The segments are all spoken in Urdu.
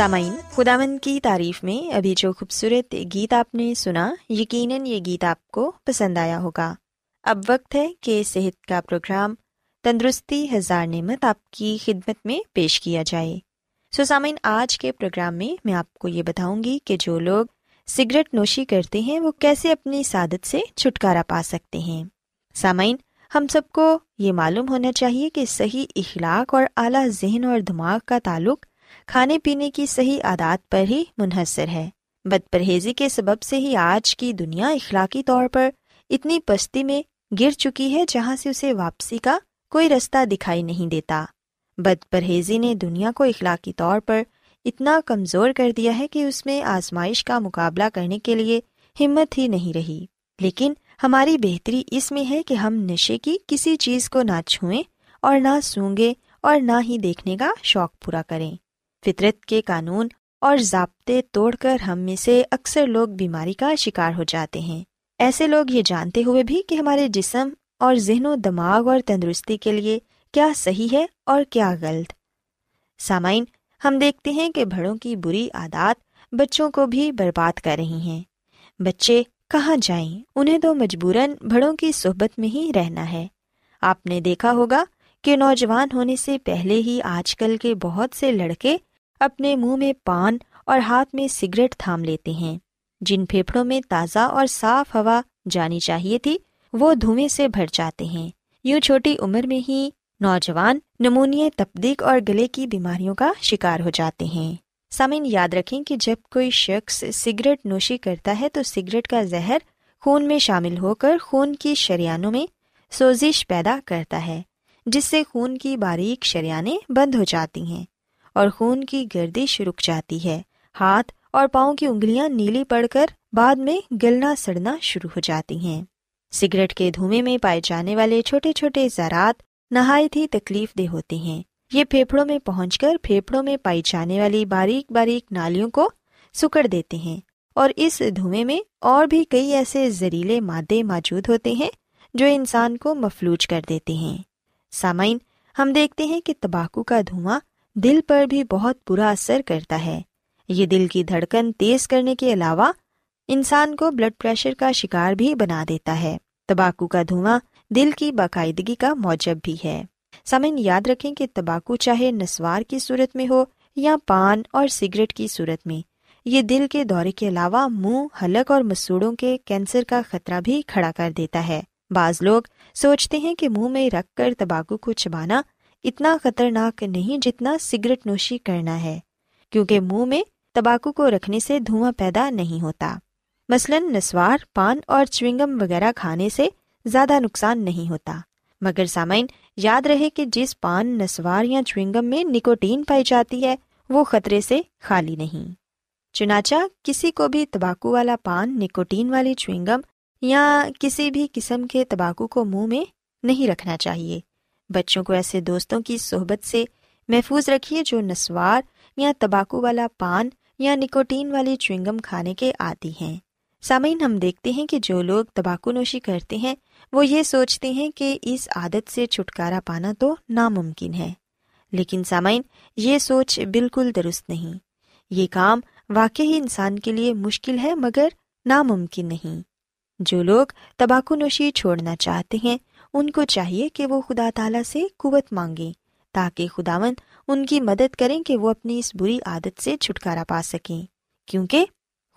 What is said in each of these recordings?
سامعین خداون کی تعریف میں ابھی جو خوبصورت گیت آپ نے سنا، یقیناً یہ گیت آپ کو پسند آیا ہوگا۔ اب وقت ہے کہ صحت کا پروگرام تندرستی ہزار نعمت آپ کی خدمت میں پیش کیا جائے۔ سو سامعین، آج کے پروگرام میں میں آپ کو یہ بتاؤں گی کہ جو لوگ سگریٹ نوشی کرتے ہیں، وہ کیسے اپنی سعادت سے چھٹکارا پا سکتے ہیں۔ سامعین، ہم سب کو یہ معلوم ہونا چاہیے کہ صحیح اخلاق اور اعلیٰ ذہن اور دماغ کا تعلق کھانے پینے کی صحیح عادات پر ہی منحصر ہے۔ بد پرہیزی کے سبب سے ہی آج کی دنیا اخلاقی طور پر اتنی پستی میں گر چکی ہے جہاں سے اسے واپسی کا کوئی رستہ دکھائی نہیں دیتا۔ بد پرہیزی نے دنیا کو اخلاقی طور پر اتنا کمزور کر دیا ہے کہ اس میں آزمائش کا مقابلہ کرنے کے لیے ہمت ہی نہیں رہی۔ لیکن ہماری بہتری اس میں ہے کہ ہم نشے کی کسی چیز کو نہ چھوئیں اور نہ سونگے اور نہ ہی دیکھنے کا شوق پورا کریں۔ فطرت کے قانون اور ضابطے توڑ کر ہم میں سے اکثر لوگ بیماری کا شکار ہو جاتے ہیں۔ ایسے لوگ یہ جانتے ہوئے بھی کہ ہمارے جسم اور ذہن و دماغ اور تندرستی کے لیے کیا صحیح ہے اور کیا غلط۔ سامعین، ہم دیکھتے ہیں کہ بڑوں کی بری عادات بچوں کو بھی برباد کر رہی ہیں۔ بچے کہاں جائیں؟ انہیں تو مجبوراً بڑوں کی صحبت میں ہی رہنا ہے۔ آپ نے دیکھا ہوگا کہ نوجوان ہونے سے پہلے ہی آج کل کے بہت سے لڑکے اپنے منہ میں پان اور ہاتھ میں سگریٹ تھام لیتے ہیں۔ جن پھیپڑوں میں تازہ اور صاف ہوا جانی چاہیے تھی، وہ دھویں سے بھر جاتے ہیں۔ یوں چھوٹی عمر میں ہی نوجوان نمونیہ تپدیق اور گلے کی بیماریوں کا شکار ہو جاتے ہیں۔ سامعین، یاد رکھیں کہ جب کوئی شخص سگریٹ نوشی کرتا ہے تو سگریٹ کا زہر خون میں شامل ہو کر خون کی شریانوں میں سوزش پیدا کرتا ہے، جس سے خون کی باریک شریانیں بند ہو جاتی ہیں۔ اور خون کی گردش رک جاتی ہے۔ ہاتھ اور پاؤں کی انگلیاں نیلی پڑ کر بعد میں گلنا سڑنا شروع ہو جاتی ہیں۔ سگریٹ کے دھوئیں میں پائے جانے والے چھوٹے چھوٹے زراعت نہایت ہی تکلیف دہ ہوتے ہیں۔ یہ پھیپڑوں میں پہنچ کر پھیپڑوں میں پائی جانے والی باریک باریک نالیوں کو سکڑ دیتے ہیں۔ اور اس دھوئیں میں اور بھی کئی ایسے زہریلے مادے موجود ہوتے ہیں جو انسان کو مفلوج کر دیتے ہیں۔ سامعین، ہم دیکھتے ہیں کہ تمباکو کا دھواں دل پر بھی بہت برا اثر کرتا ہے۔ یہ دل کی دھڑکن تیز کرنے کے علاوہ انسان کو بلڈ پریشر کا شکار بھی بنا دیتا ہے۔ تمباکو کا دھواں دل کی باقاعدگی کا موجب بھی ہے۔ سمن یاد رکھیں کہ تمباکو چاہے نسوار کی صورت میں ہو یا پان اور سگریٹ کی صورت میں، یہ دل کے دورے کے علاوہ منہ، حلق اور مسوڑوں کے کینسر کا خطرہ بھی کھڑا کر دیتا ہے۔ بعض لوگ سوچتے ہیں کہ منہ میں رکھ کر تمباکو کو چبانا اتنا خطرناک نہیں جتنا سگریٹ نوشی کرنا ہے، کیونکہ منہ میں تمباکو کو رکھنے سے دھواں پیدا نہیں ہوتا۔ مثلاً نسوار، پان اور چوئنگم وغیرہ کھانے سے زیادہ نقصان نہیں ہوتا۔ مگر سامعین، یاد رہے کہ جس پان، نسوار یا چوئنگم میں نکوٹین پائی جاتی ہے، وہ خطرے سے خالی نہیں۔ چنانچہ، کسی کو بھی تمباکو والا پان، نکوٹین والی چوئنگم یا کسی بھی قسم کے تمباکو کو منہ میں نہیں رکھنا چاہیے۔ بچوں کو ایسے دوستوں کی صحبت سے محفوظ رکھیے جو نسوار یا تمباکو والا پان یا نکوٹین والی چوئنگم کھانے کے عادی ہیں۔ سامعین، ہم دیکھتے ہیں کہ جو لوگ تمباکو نوشی کرتے ہیں، وہ یہ سوچتے ہیں کہ اس عادت سے چھٹکارا پانا تو ناممکن ہے۔ لیکن سامعین، یہ سوچ بالکل درست نہیں۔ یہ کام واقعی انسان کے لیے مشکل ہے مگر ناممکن نہیں۔ جو لوگ تمباکو نوشی چھوڑنا چاہتے ہیں ان کو چاہیے کہ وہ خدا تعالی سے قوت مانگیں تاکہ خداون ان کی مدد کریں کہ وہ اپنی اس بری عادت سے چھٹکارا پا سکیں۔ کیونکہ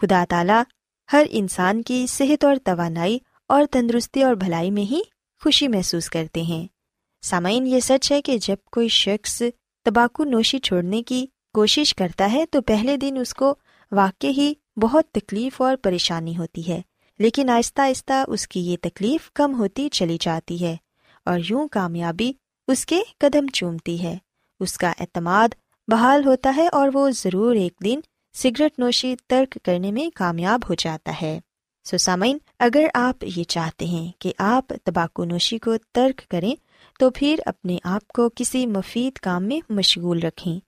خدا تعالی ہر انسان کی صحت اور توانائی اور تندرستی اور بھلائی میں ہی خوشی محسوس کرتے ہیں۔ سامعین، یہ سچ ہے کہ جب کوئی شخص تمباکو نوشی چھوڑنے کی کوشش کرتا ہے، تو پہلے دن اس کو واقع ہی بہت تکلیف اور پریشانی ہوتی ہے۔ لیکن آہستہ آہستہ اس کی یہ تکلیف کم ہوتی چلی جاتی ہے اور یوں کامیابی اس کے قدم چومتی ہے۔ اس کا اعتماد بحال ہوتا ہے اور وہ ضرور ایک دن سگریٹ نوشی ترک کرنے میں کامیاب ہو جاتا ہے۔ سو سامعین، اگر آپ یہ چاہتے ہیں کہ آپ تمباکو نوشی کو ترک کریں، تو پھر اپنے آپ کو کسی مفید کام میں مشغول رکھیں۔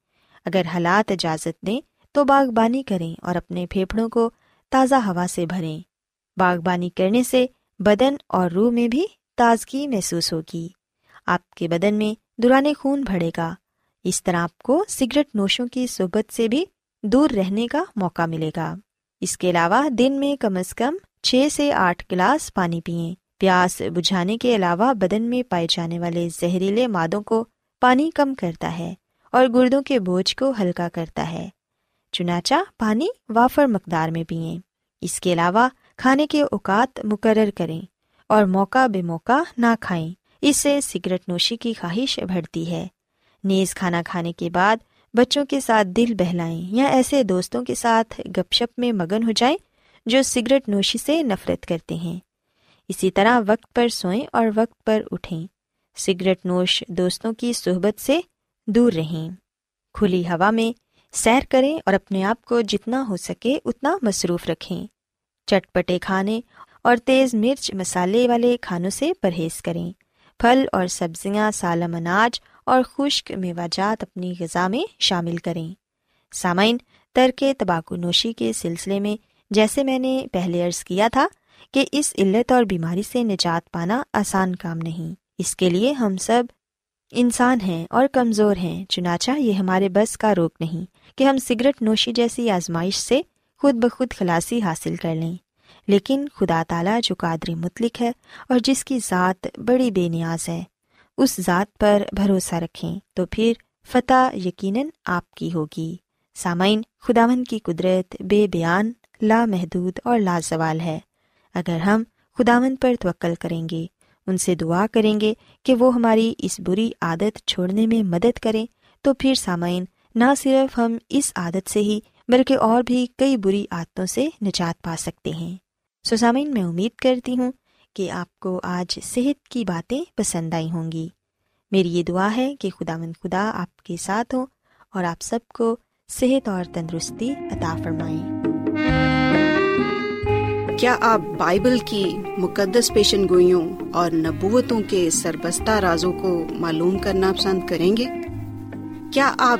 اگر حالات اجازت دیں، تو باغبانی کریں اور اپنے پھیپھڑوں کو تازہ ہوا سے بھریں۔ باغبانی کرنے سے بدن اور روح میں بھی تازگی محسوس ہوگی۔ آپ کے بدن میں دوران خون بڑھے گا۔ اس طرح آپ کو سگریٹ نوشوں کی صحبت سے بھی دور رہنے کا موقع ملے گا۔ اس کے علاوہ دن میں کم از کم چھ سے آٹھ گلاس پانی پئیں۔ پیاس بجھانے کے علاوہ بدن میں پائے جانے والے زہریلے مادوں کو پانی کم کرتا ہے اور گردوں کے بوجھ کو ہلکا کرتا ہے۔ چنانچہ پانی وافر مقدار میں پئیں۔ اس کے علاوہ کھانے کے اوقات مقرر کریں اور موقع بے موقع نہ کھائیں۔ اس سے سگریٹ نوشی کی خواہش بڑھتی ہے۔ نیز کھانا کھانے کے بعد بچوں کے ساتھ دل بہلائیں یا ایسے دوستوں کے ساتھ گپ شپ میں مگن ہو جائیں جو سگریٹ نوشی سے نفرت کرتے ہیں۔ اسی طرح وقت پر سوئیں اور وقت پر اٹھیں۔ سگریٹ نوش دوستوں کی صحبت سے دور رہیں۔ کھلی ہوا میں سیر کریں اور اپنے آپ کو جتنا ہو سکے اتنا مصروف رکھیں۔ چٹپٹے کھانے اور تیز مرچ مسالے والے کھانوں سے پرہیز کریں۔ پھل اور سبزیاں سالم اناج اور خشک میوہ جات اپنی غذا میں شامل کریں۔ سامعین، ترک تباکو نوشی کے سلسلے میں جیسے میں نے پہلے عرض کیا تھا کہ اس علت اور بیماری سے نجات پانا آسان کام نہیں۔ اس کے لیے ہم سب انسان ہیں اور کمزور ہیں، چنانچہ یہ ہمارے بس کا روک نہیں کہ ہم سگریٹ نوشی جیسی آزمائش سے خود بخود خلاصی حاصل کر لیں۔ لیکن خدا تعالیٰ جو قادری مطلق ہے اور جس کی ذات بڑی بے نیاز ہے، اس ذات پر بھروسہ رکھیں تو پھر فتح یقیناً آپ کی ہوگی۔ سامعین خداون کی قدرت بے بیان، لامحدود اور لازوال ہے۔ اگر ہم خداون پر توکل کریں گے، ان سے دعا کریں گے کہ وہ ہماری اس بری عادت چھوڑنے میں مدد کریں، تو پھر سامعین، نہ صرف ہم اس عادت سے ہی بلکہ اور بھی کئی بری عادتوں سے نجات پا سکتے ہیں۔ سو میں امید کرتی ہوں کہ آپ کو آج صحت کی باتیں پسند آئی ہوں گی۔ میری یہ دعا ہے کہ خدا مند خدا آپ کے ساتھ ہوں اور آپ سب کو صحت اور تندرستی عطا فرمائیں کیا آپ بائبل کی مقدس پیشن گوئیوں اور نبوتوں کے سربستہ رازوں کو معلوم کرنا پسند کریں گے؟ کیا آپ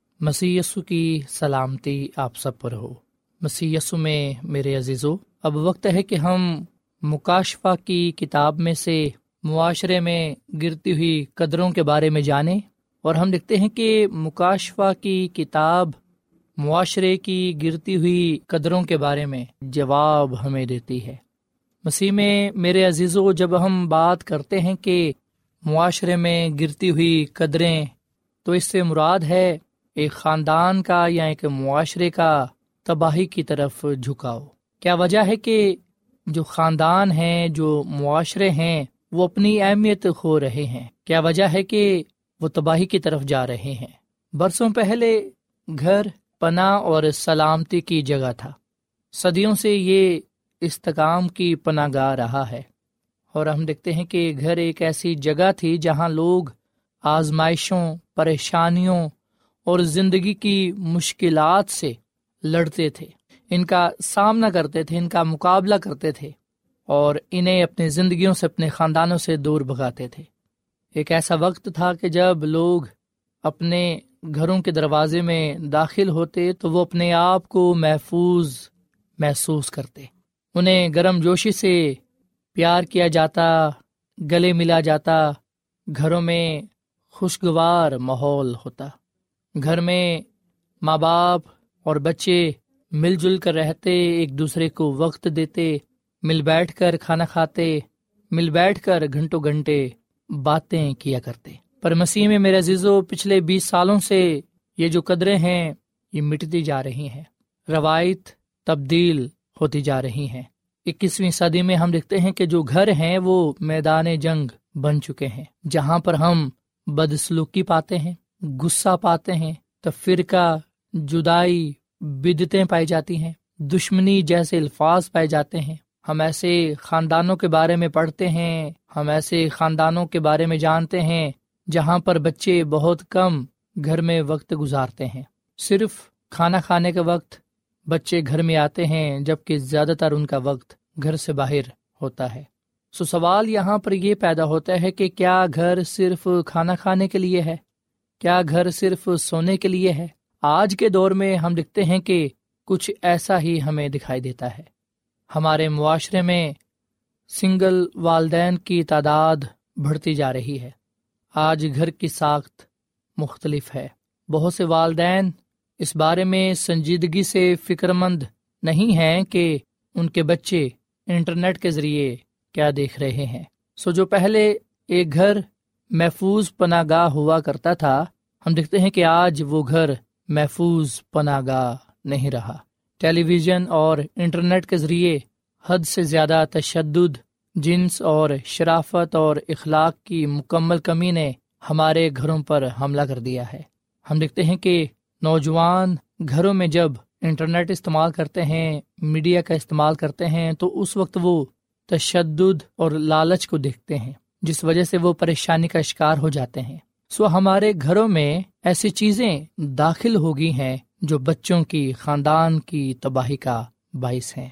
مسی کی سلامتی آپ سب پر ہو۔ مسی میں میرے عزیزو، اب وقت ہے کہ ہم مکاشفہ کی کتاب میں سے معاشرے میں گرتی ہوئی قدروں کے بارے میں جانیں اور ہم دیکھتے ہیں کہ مکاشفہ کی کتاب معاشرے کی گرتی ہوئی قدروں کے بارے میں جواب ہمیں دیتی ہے۔ مسیح میں میرے عزیز و جب ہم بات کرتے ہیں کہ معاشرے میں گرتی ہوئی قدریں، تو اس سے مراد ہے ایک خاندان کا یا ایک معاشرے کا تباہی کی طرف جھکاؤ۔ کیا وجہ ہے کہ جو خاندان ہیں، جو معاشرے ہیں، وہ اپنی اہمیت کھو رہے ہیں؟ کیا وجہ ہے کہ وہ تباہی کی طرف جا رہے ہیں؟ برسوں پہلے گھر، پناہ اور سلامتی کی جگہ تھا۔ صدیوں سے یہ استقام کی پناہ گاہ رہا ہے۔ اور ہم دیکھتے ہیں کہ گھر ایک ایسی جگہ تھی جہاں لوگ آزمائشوں، پریشانیوں اور زندگی کی مشکلات سے لڑتے تھے۔ ان کا سامنا کرتے تھے، ان کا مقابلہ کرتے تھے اور انہیں اپنی زندگیوں سے، اپنے خاندانوں سے دور بھگاتے تھے۔ ایک ایسا وقت تھا کہ جب لوگ اپنے گھروں کے دروازے میں داخل ہوتے تو وہ اپنے آپ کو محفوظ محسوس کرتے۔ انہیں گرم جوشی سے پیار کیا جاتا، گلے ملا جاتا، گھروں میں خوشگوار ماحول ہوتا۔ گھر میں ماں باپ اور بچے مل جل کر رہتے، ایک دوسرے کو وقت دیتے، مل بیٹھ کر کھانا کھاتے، مل بیٹھ کر گھنٹوں گھنٹے باتیں کیا کرتے۔ پر مسیح میں میرے عزیزو، پچھلے بیس سالوں سے یہ جو قدرے ہیں، یہ مٹتی جا رہی ہیں۔ روایت، تبدیل ہوتی جا رہی ہیں۔ اکیسویں صدی میں ہم دیکھتے ہیں کہ جو گھر ہیں، وہ میدان جنگ بن چکے ہیں، جہاں پر ہم بدسلوکی پاتے ہیں۔ غصہ پاتے ہیں تو فرقہ جدائی بدتیں پائی جاتی ہیں، دشمنی جیسے الفاظ پائے جاتے ہیں۔ ہم ایسے خاندانوں کے بارے میں پڑھتے ہیں، ہم ایسے خاندانوں کے بارے میں جانتے ہیں، جہاں پر بچے بہت کم گھر میں وقت گزارتے ہیں۔ صرف کھانا کھانے کے وقت، بچے گھر میں آتے ہیں، جبکہ زیادہ تر ان کا وقت گھر سے باہر ہوتا ہے۔ سو سوال یہاں پر یہ پیدا ہوتا ہے کہ کیا گھر صرف کھانا کھانے کے لیے ہے؟ کیا گھر صرف سونے کے لیے ہے؟ آج کے دور میں ہم دکھتے ہیں کہ کچھ ایسا ہی ہمیں دکھائی دیتا ہے۔ ہمارے معاشرے میں سنگل والدین کی تعداد بڑھتی جا رہی ہے۔ آج گھر کی ساخت مختلف ہے۔ بہت سے والدین اس بارے میں سنجیدگی سے فکر مند نہیں ہیں کہ ان کے بچے انٹرنیٹ کے ذریعے کیا دیکھ رہے ہیں۔ سو جو پہلے ایک گھر محفوظ پناہ گاہ ہوا کرتا تھا۔ ہم دیکھتے ہیں کہ آج وہ گھر محفوظ پناہ گاہ نہیں رہا۔ ٹیلی ویژن اور انٹرنیٹ کے ذریعے حد سے زیادہ تشدد، جنس اور شرافت اور اخلاق کی مکمل کمی نے ہمارے گھروں پر حملہ کر دیا ہے۔ ہم دیکھتے ہیں کہ نوجوان گھروں میں جب انٹرنیٹ استعمال کرتے ہیں، میڈیا کا استعمال کرتے ہیں، تو اس وقت وہ تشدد اور لالچ کو دیکھتے ہیں۔ جس وجہ سے وہ پریشانی کا شکار ہو جاتے ہیں۔ سو ہمارے گھروں میں ایسی چیزیں داخل ہو گئی ہیں جو بچوں کی خاندان کی تباہی کا باعث ہیں۔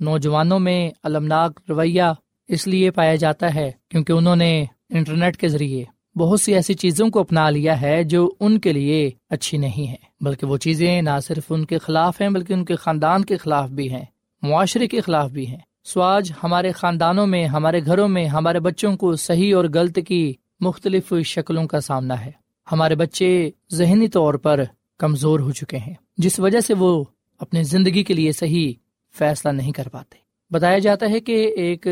نوجوانوں میں المناک رویہ اس لیے پایا جاتا ہے کیونکہ انہوں نے انٹرنیٹ کے ذریعے بہت سی ایسی چیزوں کو اپنا لیا ہے جو ان کے لیے اچھی نہیں ہے بلکہ وہ چیزیں نہ صرف ان کے خلاف ہیں بلکہ ان کے خاندان کے خلاف بھی ہیں، معاشرے کے خلاف بھی ہیں۔ سو آج ہمارے خاندانوں میں، ہمارے گھروں میں، ہمارے بچوں کو صحیح اور غلط کی مختلف شکلوں کا سامنا ہے۔ ہمارے بچے ذہنی طور پر کمزور ہو چکے ہیں، جس وجہ سے وہ اپنی زندگی کے لیے صحیح فیصلہ نہیں کر پاتے۔ بتایا جاتا ہے کہ ایک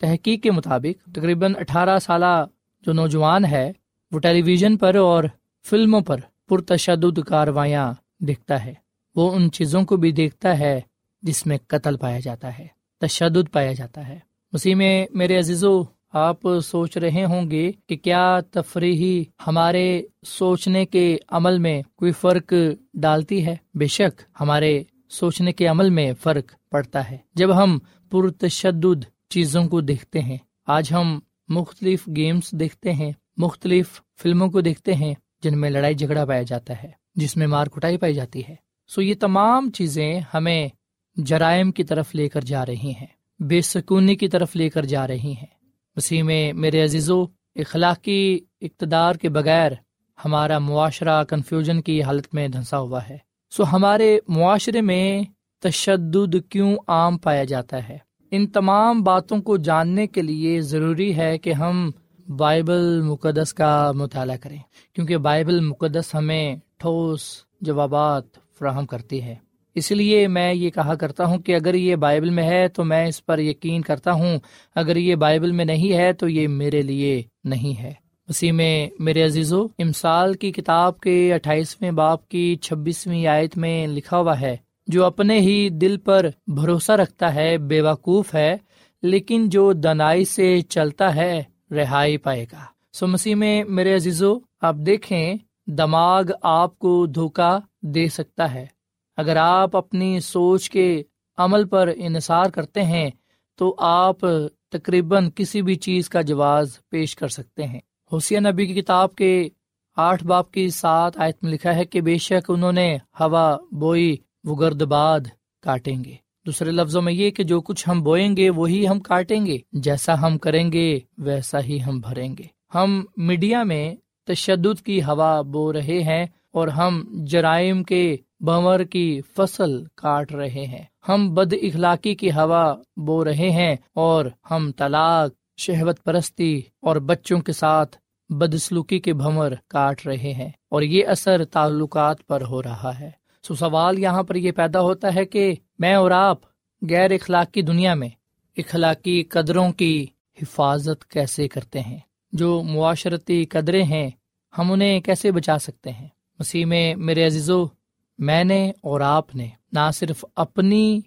تحقیق کے مطابق تقریباً اٹھارہ سالہ جو نوجوان ہے، وہ ٹیلی ویژن پر اور فلموں پر پرتشدد کاروائیاں دیکھتا ہے۔ وہ ان چیزوں کو بھی دیکھتا ہے جس میں قتل پایا جاتا ہے۔ تشدد پایا جاتا ہے۔ اسی میں میرے عزیزو، آپ سوچ رہے ہوں گے کہ کیا تفریحی ہمارے سوچنے کے عمل میں کوئی فرق ڈالتی ہے؟ بے شک ہمارے سوچنے کے عمل میں فرق پڑتا ہے۔ جب ہم پرتشدد چیزوں کو دیکھتے ہیں، آج ہم مختلف گیمس دیکھتے ہیں، مختلف فلموں کو دیکھتے ہیں، جن میں لڑائی جھگڑا پایا جاتا ہے، جس میں مار کٹائی پائی جاتی ہے۔ سو یہ تمام چیزیں ہمیں جرائم کی طرف لے کر جا رہی ہیں، بے سکونی کی طرف لے کر جا رہی ہیں۔ اسی میں میرے عزیزو، اخلاقی اقتدار کے بغیر ہمارا معاشرہ کنفیوژن کی حالت میں دھنسا ہوا ہے۔ سو ہمارے معاشرے میں تشدد کیوں عام پایا جاتا ہے؟ ان تمام باتوں کو جاننے کے لیے ضروری ہے کہ ہم بائبل مقدس کا مطالعہ کریں۔ کیونکہ بائبل مقدس ہمیں ٹھوس جوابات فراہم کرتی ہے۔ اس لیے میں یہ کہا کرتا ہوں کہ اگر یہ بائبل میں ہے تو میں اس پر یقین کرتا ہوں، اگر یہ بائبل میں نہیں ہے تو یہ میرے لیے نہیں ہے۔ اسی میں میرے عزیز و امسال کی کتاب کے اٹھائیسویں باپ کی چھبیسویں آیت میں لکھا ہوا ہے، جو اپنے ہی دل پر بھروسہ رکھتا ہے بے وقوف ہے، لیکن جو دنائی سے چلتا ہے، رہائی پائے گا۔ سو مسیح میں میرے عزیزو، آپ دیکھیں، دماغ آپ کو دھوکا دے سکتا ہے۔ اگر آپ اپنی سوچ کے عمل پر انحصار کرتے ہیں، تو آپ تقریباً کسی بھی چیز کا جواز پیش کر سکتے ہیں۔ حسین نبی کی کتاب کے آٹھ باپ کی سات آیت میں لکھا ہے کہ بے شک انہوں نے ہوا بوئی وہ گرد باد کاٹیں گے۔ دوسرے لفظوں میں یہ کہ جو کچھ ہم بوئیں گے، وہی ہم کاٹیں گے۔ جیسا ہم کریں گے، ویسا ہی ہم بھریں گے۔ ہم میڈیا میں تشدد کی ہوا بو رہے ہیں اور ہم جرائم کے بمر کی فصل کاٹ رہے ہیں۔ ہم بد اخلاقی کی ہوا بو رہے ہیں اور ہم طلاق، شہوت پرستی اور بچوں کے ساتھ بدسلوکی کے بھمر کاٹ رہے ہیں۔ اور یہ اثر تعلقات پر ہو رہا ہے۔ سو سوال یہاں پر یہ پیدا ہوتا ہے کہ میں اور آپ غیر اخلاقی دنیا میں اخلاقی قدروں کی حفاظت کیسے کرتے ہیں؟ جو معاشرتی قدرے ہیں، ہم انہیں کیسے بچا سکتے ہیں؟ مسیح میں میرے عزیزو میں نے اور آپ نے نہ صرف اپنی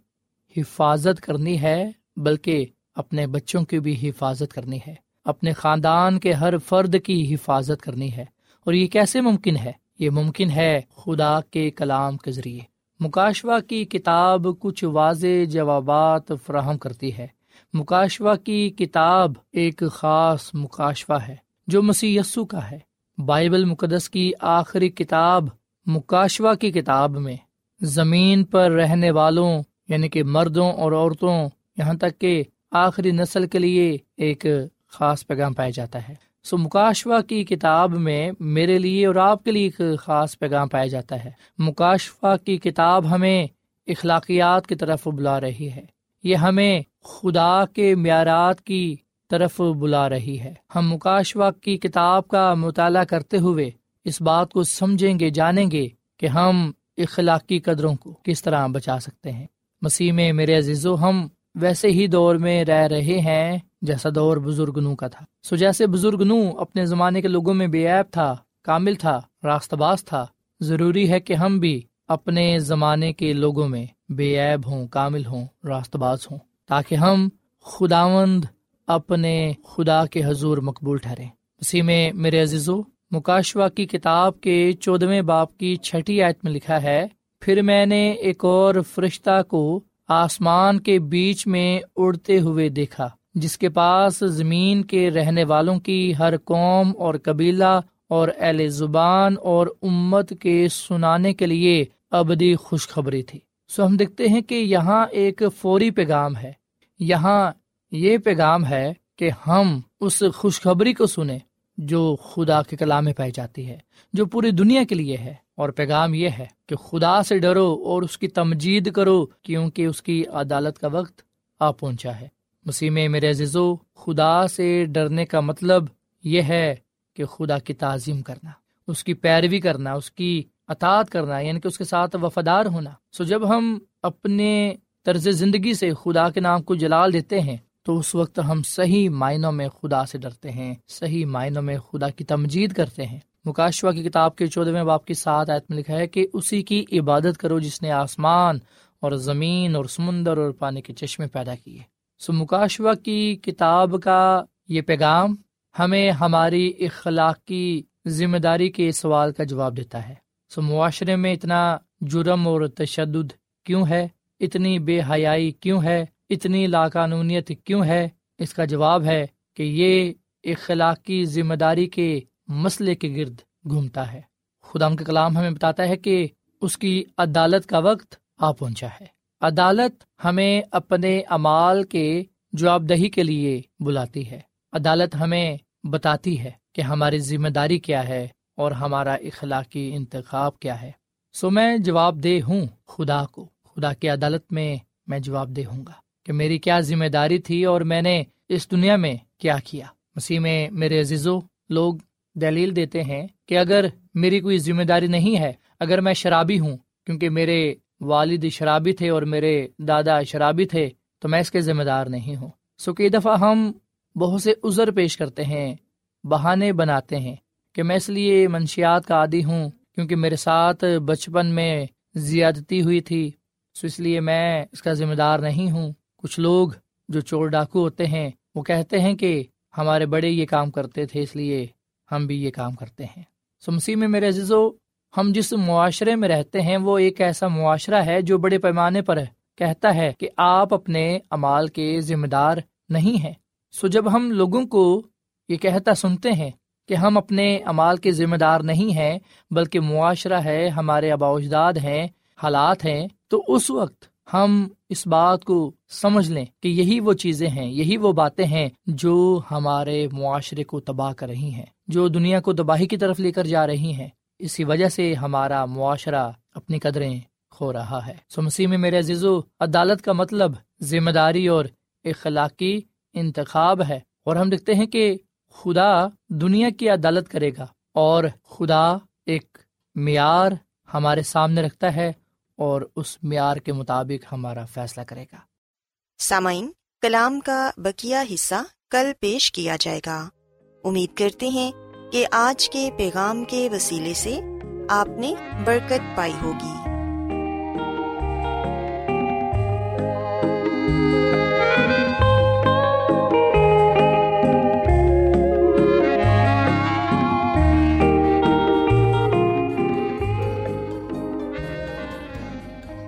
حفاظت کرنی ہے، بلکہ اپنے بچوں کی بھی حفاظت کرنی ہے۔ اپنے خاندان کے ہر فرد کی حفاظت کرنی ہے۔ اور یہ کیسے ممکن ہے؟ یہ ممکن ہے خدا کے کلام کے ذریعے۔ مکاشوا کی کتاب کچھ واضح جوابات فراہم کرتی ہے۔ مکاشوا کی کتاب ایک خاص مکاشوا ہے جو مسی کا ہے۔ بائبل مقدس کی آخری کتاب مکاشوا کی کتاب میں زمین پر رہنے والوں یعنی کہ مردوں اور عورتوں، یہاں تک کہ آخری نسل کے لیے ایک خاص پیغام پایا جاتا ہے۔ سو مکاشوا کی کتاب میں میرے لیے اور آپ کے لیے ایک خاص پیغام پایا جاتا ہے۔ مکاشوا کی کتاب ہمیں اخلاقیات کی طرف بلا رہی ہے۔ یہ ہمیں خدا کے معیارات کی طرف بلا رہی ہے۔ ہم مکاشوا کی کتاب کا مطالعہ کرتے ہوئے اس بات کو سمجھیں گے، جانیں گے کہ ہم اخلاقی قدروں کو کس طرح بچا سکتے ہیں۔ مسیح میں میرے عزیز و ہم ویسے ہی دور میں رہ رہے ہیں جیسا دور بزرگ نو کا تھا۔ سو جیسے بزرگ نو اپنے زمانے کے لوگوں میں بے عیب تھا، کامل تھا، راست باز تھا، ضروری ہے کہ ہم بھی اپنے زمانے کے لوگوں میں بے عیب ہوں، کامل ہوں، راست باز ہوں، تاکہ ہم خداوند اپنے خدا کے حضور مقبول ٹھہرے اسی میں میرے عزیزو مکاشوا کی کتاب کے چودویں باپ کی چھٹی آیت میں لکھا ہے، پھر میں نے ایک اور فرشتہ کو آسمان کے بیچ میں اڑتے ہوئے دیکھا، جس کے پاس زمین کے رہنے والوں کی ہر قوم اور قبیلہ اور اہل زبان اور امت کے سنانے کے لیے ابدی خوشخبری تھی۔ سو ہم دیکھتے ہیں کہ یہاں ایک فوری پیغام ہے۔ یہاں یہ پیغام ہے کہ ہم اس خوشخبری کو سنیں۔ جو خدا کے کلام میں پائی جاتی ہے، جو پوری دنیا کے لیے ہے۔ اور پیغام یہ ہے کہ خدا سے ڈرو اور اس کی تمجید کرو کیونکہ اس کی عدالت کا وقت آ پہنچا ہے۔ مسیح میں میرے عزیزو، خدا سے ڈرنے کا مطلب یہ ہے کہ خدا کی تعظیم کرنا، اس کی پیروی کرنا، اس کی اطاعت کرنا یعنی کہ اس کے ساتھ وفادار ہونا۔ سو جب ہم اپنے طرز زندگی سے خدا کے نام کو جلال دیتے ہیں تو اس وقت ہم صحیح معنوں میں خدا سے ڈرتے ہیں، صحیح معنوں میں خدا کی تمجید کرتے ہیں۔ مکاشوا کی کتاب کے چودہویں باپ کی ساتھ آیت میں لکھا ہے کہ اسی کی عبادت کرو جس نے آسمان اور زمین اور سمندر اور پانی کے چشمے پیدا کیے۔ سو مکاشوا کی کتاب کا یہ پیغام ہمیں ہماری اخلاقی ذمہ داری کے سوال کا جواب دیتا ہے۔ سو معاشرے میں اتنا جرم اور تشدد کیوں ہے؟ اتنی بے حیائی کیوں ہے؟ اتنی لاقانونیت کیوں ہے؟ اس کا جواب ہے کہ یہ اخلاقی ذمہ داری کے مسئلے کے گرد گھومتا ہے۔ خدا کے کلام ہمیں بتاتا ہے کہ اس کی عدالت کا وقت آ پہنچا ہے۔ عدالت ہمیں اپنے امال کے جواب دہی کے لیے بلاتی ہے۔ عدالت ہمیں بتاتی ہے کہ ہماری ذمہ داری کیا ہے اور ہمارا اخلاقی انتخاب کیا ہے۔ سو میں جواب دہ ہوں خدا کو۔ خدا کی عدالت میں میں جواب دہ ہوں گا۔ کہ میری کیا ذمہ داری تھی اور میں نے اس دنیا میں کیا کیا۔ مسیح میں میرے عزیزو، لوگ دلیل دیتے ہیں کہ اگر میری کوئی ذمہ داری نہیں ہے، اگر میں شرابی ہوں، کیونکہ میرے والد شرابی تھے اور میرے دادا شرابی تھے، تو میں اس کے ذمہ دار نہیں ہوں۔ سو کئی دفعہ ہم بہت سے عذر پیش کرتے ہیں، بہانے بناتے ہیں کہ میں اس لیے منشیات کا عادی ہوں، کیونکہ میرے ساتھ بچپن میں زیادتی ہوئی تھی، سو اس لیے میں اس کا ذمہ دار نہیں ہوں۔ کچھ لوگ جو چور ڈاکو ہوتے ہیں، وہ کہتے ہیں کہ ہمارے بڑے یہ کام کرتے تھے، اس لیے ہم بھی یہ کام کرتے ہیں۔ سمسی میں میرے عزیزو، ہم جس معاشرے میں رہتے ہیں، وہ ایک ایسا معاشرہ ہے جو بڑے پیمانے پر کہتا ہے کہ آپ اپنے امال کے ذمہ دار نہیں ہیں۔ سو جب ہم لوگوں کو یہ کہتا سنتے ہیں کہ ہم اپنے امال کے ذمہ دار نہیں ہیں، بلکہ معاشرہ ہے، ہمارے آبا اجداد ہیں، حالات ہیں، تو اس وقت ہم اس بات کو سمجھ لیں کہ یہی وہ چیزیں ہیں، یہی وہ باتیں ہیں جو ہمارے معاشرے کو تباہ کر رہی ہیں، جو دنیا کو تباہی کی طرف لے کر جا رہی ہیں۔ اسی وجہ سے ہمارا معاشرہ اپنی قدریں کھو رہا ہے۔ سو مسیح میں میرے عزیز و عدالت کا مطلب ذمہ داری اور اخلاقی انتخاب ہے۔ اور ہم دیکھتے ہیں کہ خدا دنیا کی عدالت کرے گا اور خدا ایک معیار ہمارے سامنے رکھتا ہے۔ اور اس معیار کے مطابق ہمارا فیصلہ کرے گا۔ سامعین، کلام کا بکیا حصہ کل پیش کیا جائے گا۔ امید کرتے ہیں کہ آج کے پیغام کے وسیلے سے آپ نے برکت پائی ہوگی۔